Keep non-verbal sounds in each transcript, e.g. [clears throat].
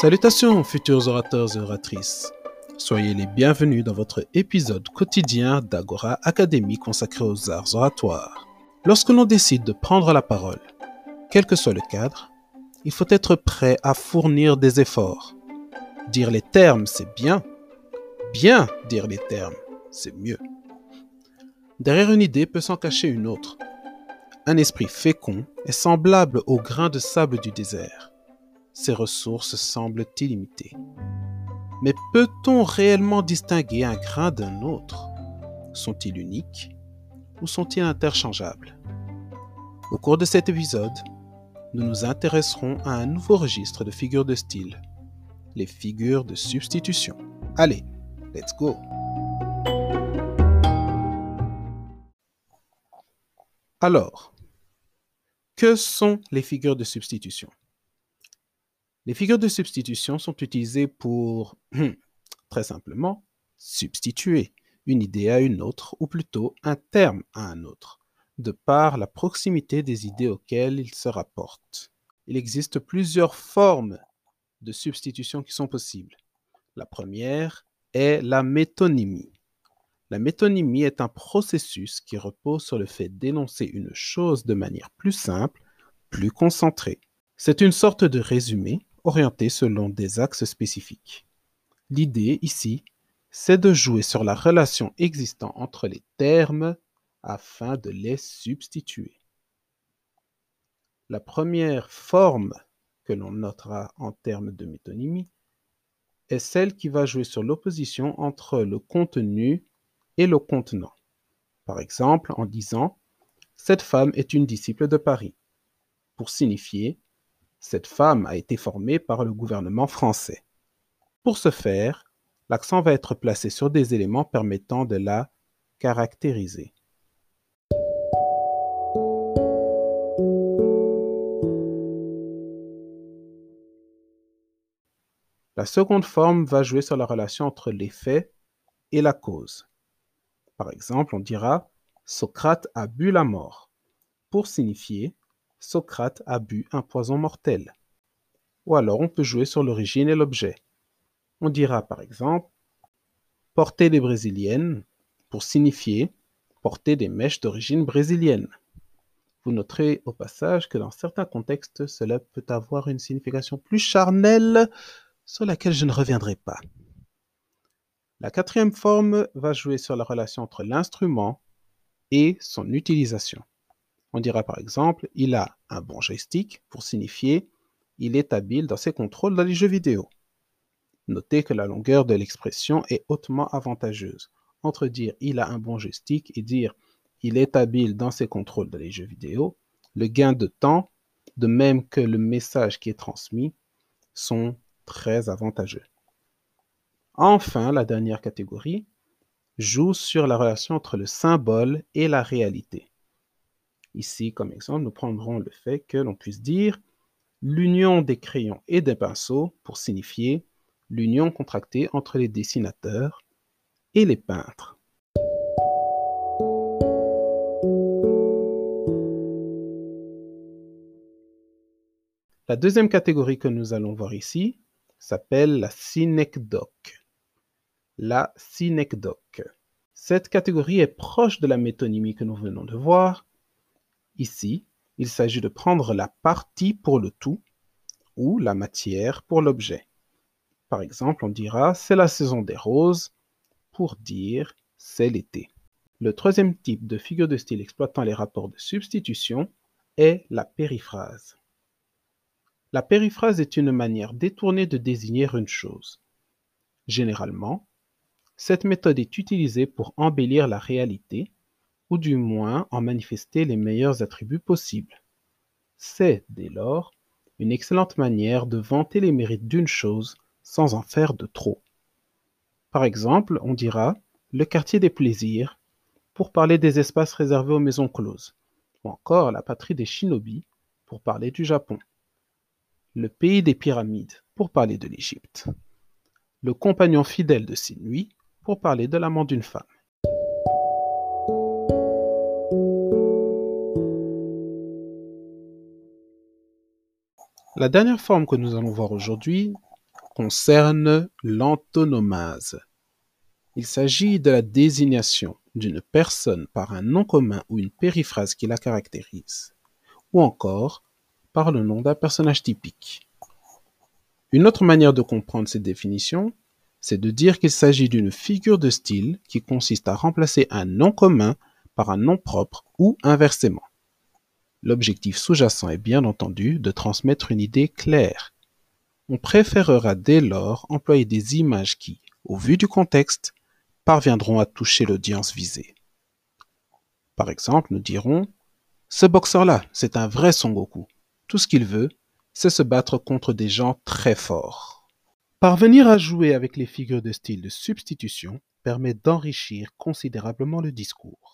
Salutations, futurs orateurs et oratrices. Soyez les bienvenus dans votre épisode quotidien d'Agora Académie consacré aux arts oratoires. Lorsque l'on décide de prendre la parole, quel que soit le cadre, il faut être prêt à fournir des efforts. Dire les termes, c'est bien. Bien dire les termes, c'est mieux. Derrière une idée peut s'en cacher une autre. Un esprit fécond est semblable au grain de sable du désert. Ses ressources semblent illimitées. Mais peut-on réellement distinguer un grain d'un autre? Sont-ils uniques ou sont-ils interchangeables? Au cours de cet épisode, nous nous intéresserons à un nouveau registre de figures de style, les figures de substitution. Allez, let's go Alors, que sont les figures de substitution? Les figures de substitution sont utilisées pour, [clears throat] très simplement, substituer une idée à une autre, ou plutôt un terme à un autre, de par la proximité des idées auxquelles ils se rapportent. Il existe plusieurs formes de substitution qui sont possibles. La première est la métonymie. La métonymie est un processus qui repose sur le fait d'énoncer une chose de manière plus simple, plus concentrée. C'est une sorte de résumé orienté selon des axes spécifiques. L'idée ici, c'est de jouer sur la relation existant entre les termes afin de les substituer. La première forme que l'on notera en termes de métonymie est celle qui va jouer sur l'opposition entre le contenu et le contenant. Par exemple, en disant Cette femme est une disciple de Paris, pour signifier Cette femme a été formée par le gouvernement français. Pour ce faire, l'accent va être placé sur des éléments permettant de la caractériser. La seconde forme va jouer sur la relation entre l'effet et la cause. Par exemple, on dira Socrate a bu la mort pour signifier Socrate a bu un poison mortel. Ou alors on peut jouer sur l'origine et l'objet. On dira par exemple porter des brésiliennes pour signifier porter des mèches d'origine brésilienne. Vous noterez au passage que dans certains contextes, cela peut avoir une signification plus charnelle sur laquelle je ne reviendrai pas. La quatrième forme va jouer sur la relation entre l'instrument et son utilisation. On dira par exemple, il a un bon joystick pour signifier il est habile dans ses contrôles dans les jeux vidéo. Notez que la longueur de l'expression est hautement avantageuse. Entre dire il a un bon joystick et dire il est habile dans ses contrôles dans les jeux vidéo, le gain de temps, de même que le message qui est transmis, sont très avantageux. Enfin, la dernière catégorie joue sur la relation entre le symbole et la réalité. Ici, comme exemple, nous prendrons le fait que l'on puisse dire l'union des crayons et des pinceaux pour signifier l'union contractée entre les dessinateurs et les peintres. La deuxième catégorie que nous allons voir ici s'appelle la synecdoque la synecdoque. Cette catégorie est proche de la métonymie que nous venons de voir. Ici, il s'agit de prendre la partie pour le tout ou la matière pour l'objet. Par exemple, on dira c'est la saison des roses pour dire c'est l'été. Le troisième type de figure de style exploitant les rapports de substitution est la périphrase. La périphrase est une manière détournée de désigner une chose. Généralement, cette méthode est utilisée pour embellir la réalité, ou du moins en manifester les meilleurs attributs possibles. C'est, dès lors, une excellente manière de vanter les mérites d'une chose sans en faire de trop. Par exemple, on dira le quartier des plaisirs pour parler des espaces réservés aux maisons closes, ou encore la patrie des shinobi pour parler du Japon, le pays des pyramides pour parler de l'Égypte, le compagnon fidèle de ses nuits pour parler de l'amant d'une femme. La dernière forme que nous allons voir aujourd'hui concerne l'antonomase. Il s'agit de la désignation d'une personne par un nom commun ou une périphrase qui la caractérise, ou encore par le nom d'un personnage typique. Une autre manière de comprendre cette définition, c'est de dire qu'il s'agit d'une figure de style qui consiste à remplacer un nom commun par un nom propre ou inversement. L'objectif sous-jacent est bien entendu de transmettre une idée claire. On préférera dès lors employer des images qui, au vu du contexte, parviendront à toucher l'audience visée. Par exemple, nous dirons Ce boxeur-là, c'est un vrai Son Goku. Tout ce qu'il veut, c'est se battre contre des gens très forts. Parvenir à jouer avec les figures de style de substitution permet d'enrichir considérablement le discours.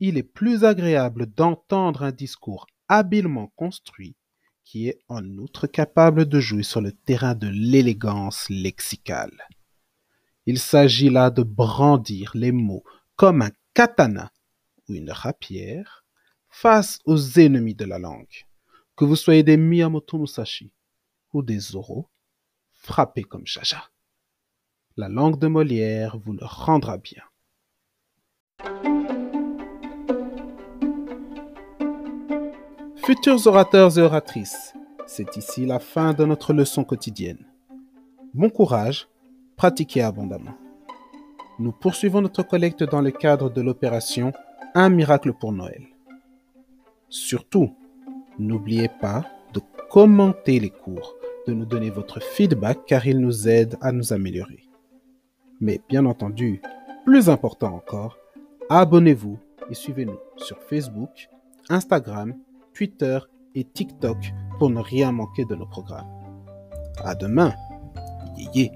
Il est plus agréable d'entendre un discours habilement construit qui est en outre capable de jouer sur le terrain de l'élégance lexicale. Il s'agit là de brandir les mots comme un katana ou une rapière face aux ennemis de la langue. Que vous soyez des Miyamoto Musashi ou des Zoro, frappez comme Jaja. La langue de Molière vous le rendra bien. Futurs orateurs et oratrices, c'est ici la fin de notre leçon quotidienne. Bon courage, pratiquez abondamment. Nous poursuivons notre collecte dans le cadre de l'opération Un miracle pour Noël. Surtout, N'oubliez pas de commenter les cours, de nous donner votre feedback car il nous aide à nous améliorer. Mais bien entendu, plus important encore, abonnez-vous et suivez-nous sur Facebook, Instagram, Twitter et TikTok pour ne rien manquer de nos programmes. À demain. Yé